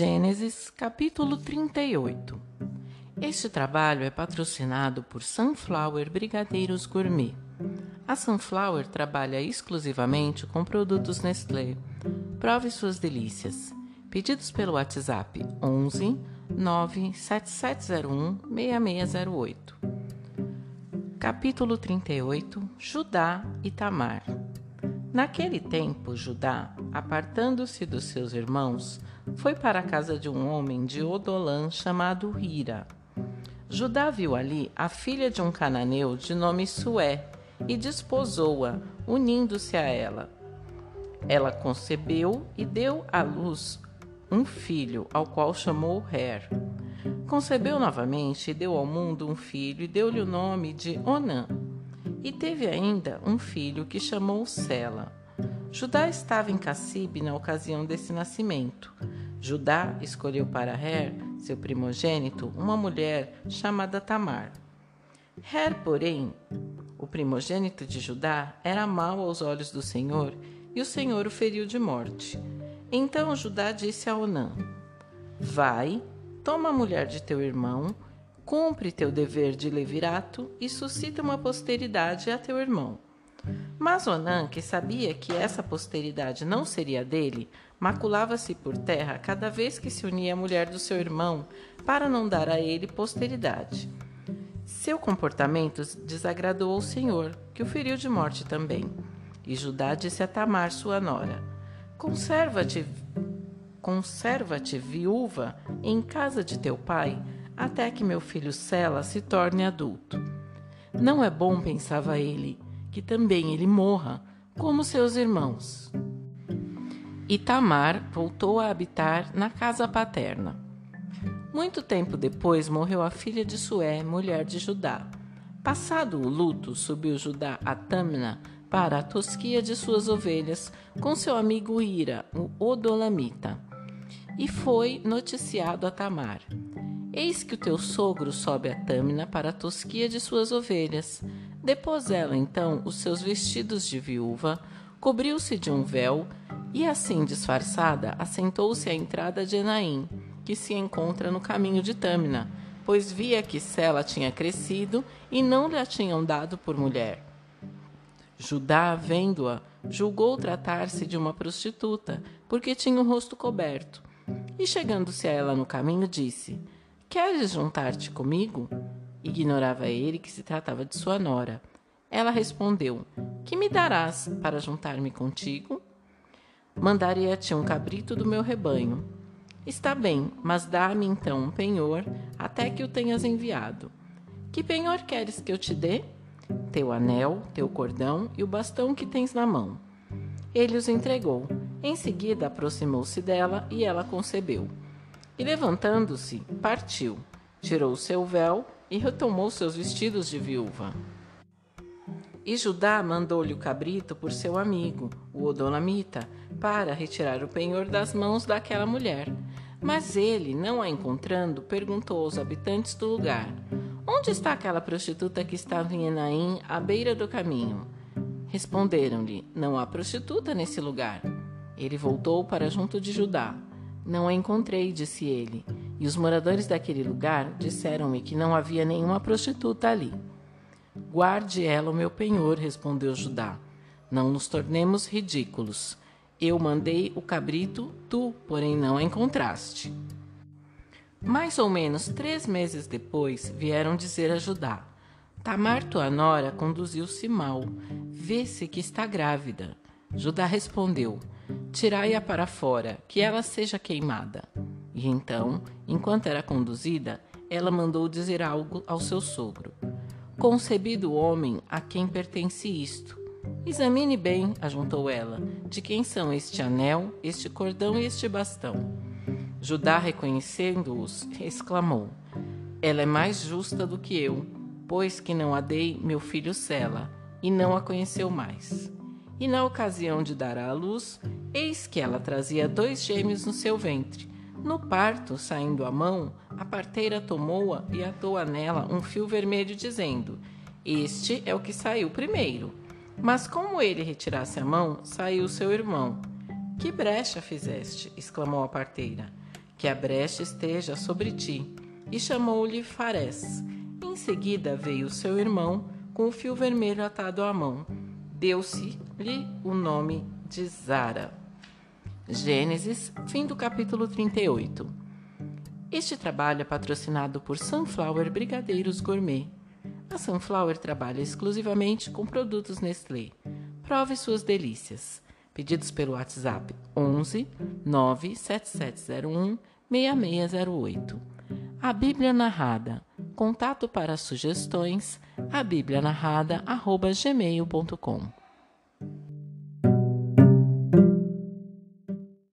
Gênesis, capítulo 38. Este trabalho é patrocinado por Sunflower Brigadeiros Gourmet. A Sunflower trabalha exclusivamente com produtos Nestlé. Prove suas delícias. Pedidos pelo WhatsApp 11 97701 6608. Capítulo 38 Judá e Tamar. Naquele tempo, Judá, apartando-se dos seus irmãos, foi para a casa de um homem de Odolã chamado Hira. Judá viu ali a filha de um cananeu de nome Sué e desposou-a, unindo-se a ela. Ela concebeu e deu à luz um filho, ao qual chamou Her. Concebeu novamente e deu ao mundo um filho e deu-lhe o nome de Onã. E teve ainda um filho que chamou Sela. Judá estava em Cacibe na ocasião desse nascimento. Judá escolheu para Her, seu primogênito, uma mulher chamada Tamar. Her, porém, o primogênito de Judá, era mau aos olhos do Senhor, e o Senhor o feriu de morte. Então Judá disse a Onã: Vai, toma a mulher de teu irmão, cumpre teu dever de levirato e suscita uma posteridade a teu irmão. Mas Onã, que sabia que essa posteridade não seria dele, maculava-se por terra cada vez que se unia à mulher do seu irmão, para não dar a ele posteridade. Seu comportamento desagradou ao Senhor, que o feriu de morte também. E Judá disse a Tamar, sua nora: Conserva-te, conserva-te viúva em casa de teu pai, até que meu filho Sela se torne adulto. Não é bom, pensava ele, que também ele morra, como seus irmãos. Itamar voltou a habitar na casa paterna. Muito tempo depois morreu a filha de Sué, mulher de Judá. Passado o luto, subiu Judá a Tamna para a tosquia de suas ovelhas com seu amigo Ira, o Odolamita. E foi noticiado a Tamar: Eis que o teu sogro sobe a Tâmina para a tosquia de suas ovelhas. Depôs ela então os seus vestidos de viúva, cobriu-se de um véu e, assim disfarçada, assentou-se à entrada de Enaim, que se encontra no caminho de Tâmina, pois via que Sela tinha crescido e não lhe a tinham dado por mulher. Judá, vendo-a, julgou tratar-se de uma prostituta, porque tinha o rosto coberto. E chegando-se a ela no caminho, disse: Queres juntar-te comigo? Ignorava ele que se tratava de sua nora. Ela respondeu: Que me darás para juntar-me contigo? Ti um cabrito do meu rebanho. Está bem, mas dá-me então um penhor até que o tenhas enviado. Que penhor queres que eu te dê? Teu anel, teu cordão e o bastão que tens na mão. Ele os entregou. Em seguida aproximou-se dela e ela concebeu. E levantando-se, partiu, tirou o seu véu e retomou seus vestidos de viúva. E Judá mandou-lhe o cabrito por seu amigo, o Odolamita, para retirar o penhor das mãos daquela mulher. Mas ele, não a encontrando, perguntou aos habitantes do lugar: Onde está aquela prostituta que estava em Enaim, à beira do caminho? Responderam-lhe: Não há prostituta nesse lugar. Ele voltou para junto de Judá. Não a encontrei, disse ele, e os moradores daquele lugar disseram-me que não havia nenhuma prostituta ali. Guarde ela o meu penhor, respondeu Judá. Não nos tornemos ridículos. Eu mandei o cabrito, tu, porém, não a encontraste. Mais ou menos três meses depois, vieram dizer a Judá: Tamar, tua nora, conduziu-se mal. Vê-se que está grávida. Judá respondeu: Tirai-a para fora, que ela seja queimada. E então, enquanto era conduzida, ela mandou dizer algo ao seu sogro. Concebido o homem a quem pertence isto. Examine bem, ajuntou ela, de quem são este anel, este cordão e este bastão. Judá, reconhecendo-os, exclamou: Ela é mais justa do que eu, pois que não a dei meu filho Sela, e não a conheceu mais. E na ocasião de dar à luz, eis que ela trazia dois gêmeos no seu ventre. No parto, saindo a mão, a parteira tomou-a e atou-a nela um fio vermelho, dizendo: Este é o que saiu primeiro. Mas como ele retirasse a mão, saiu seu irmão. Que brecha fizeste? exclamou a parteira. que a brecha esteja sobre ti. E chamou-lhe Fares. Em seguida veio seu irmão, com o fio vermelho atado à mão. Deu-se-lhe o nome de Zara. Gênesis, fim do capítulo 38. Este trabalho é patrocinado por Sunflower Brigadeiros Gourmet. A Sunflower trabalha exclusivamente com produtos Nestlé. Prove suas delícias. Pedidos pelo WhatsApp 11 97701 6608. A Bíblia Narrada. Contato para sugestões: a Bíblia Narrada, gmail.com.